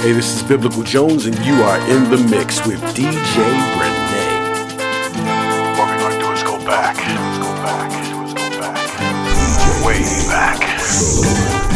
Hey, this is Biblical Jones, and you are in the mix with DJ Renay. What we're gonna do is go back, go back, go back, way back.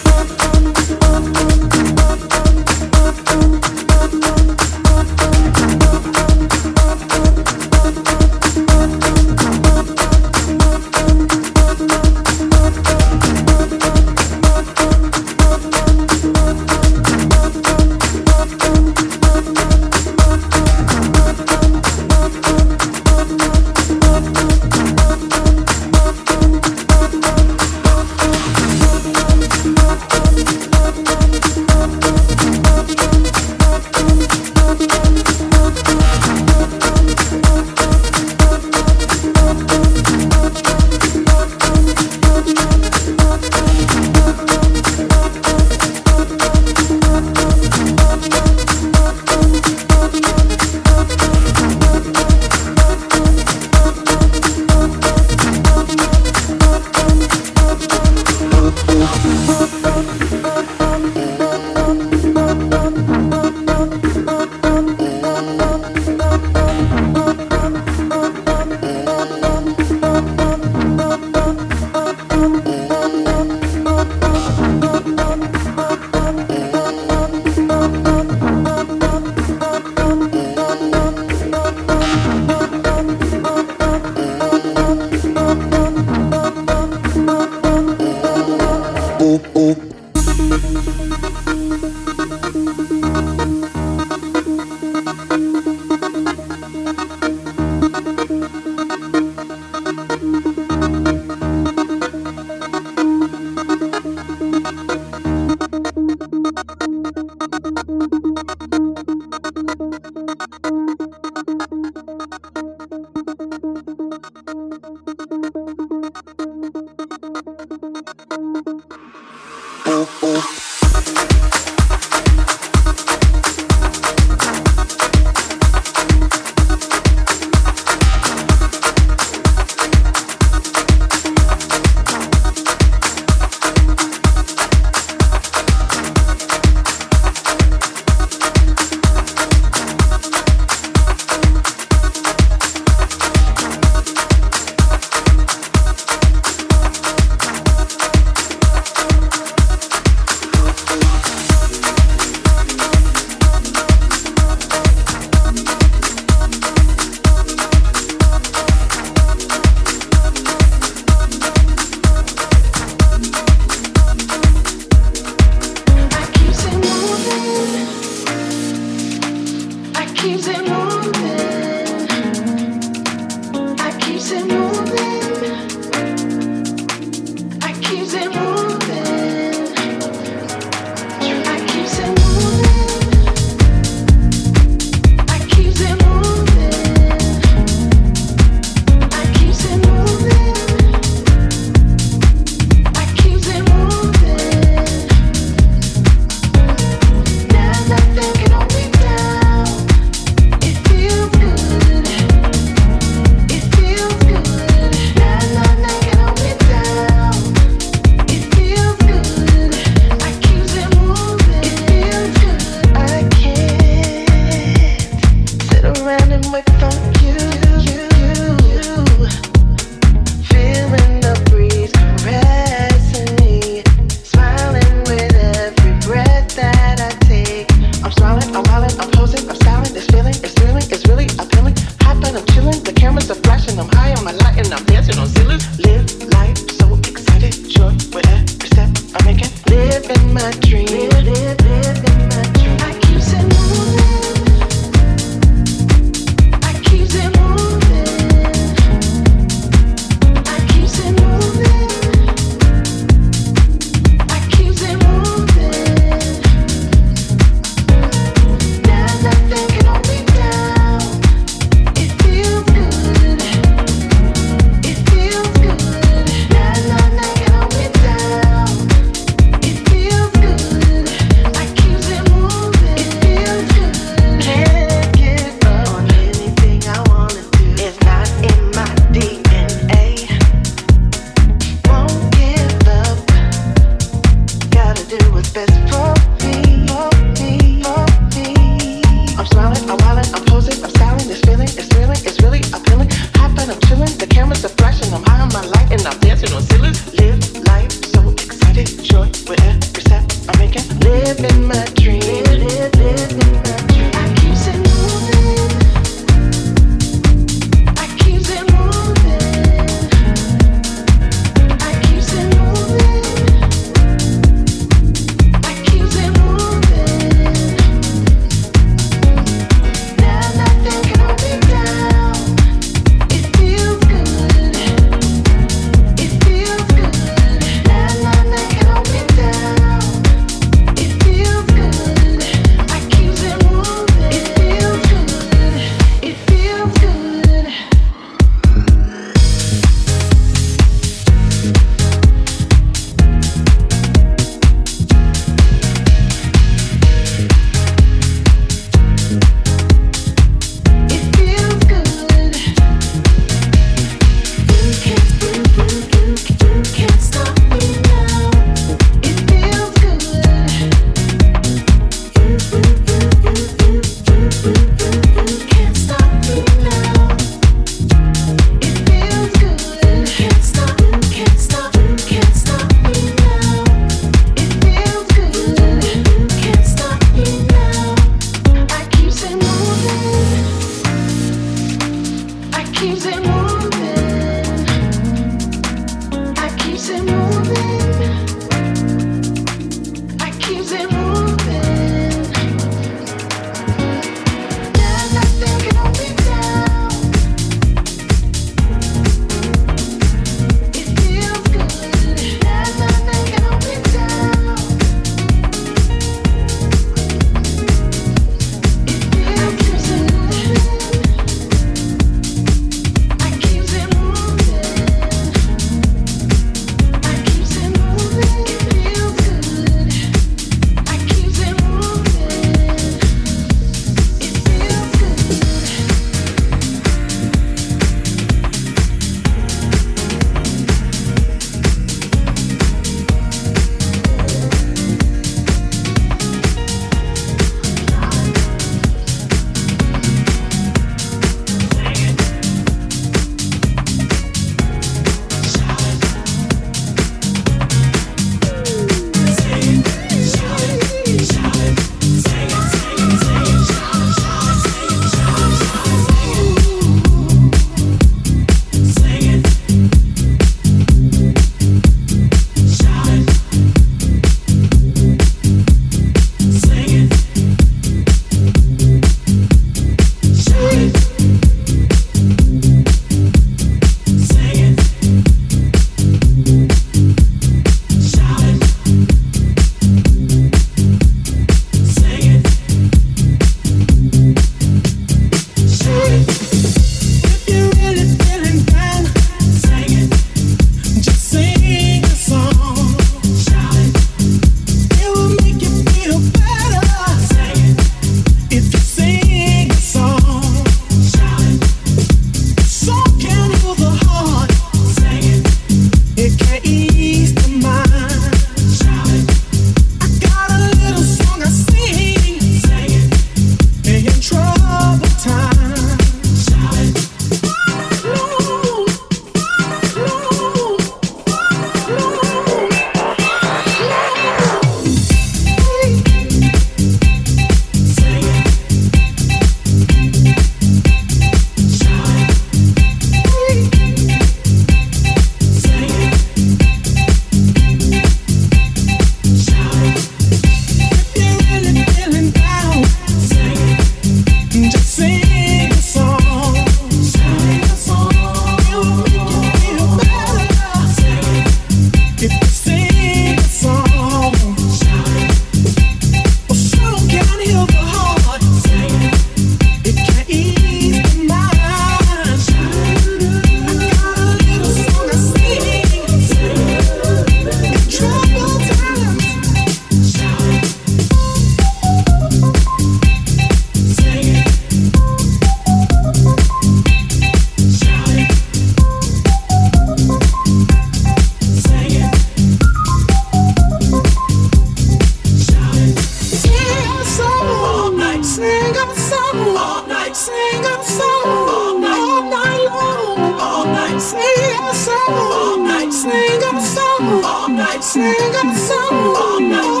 all night sing a song, all night.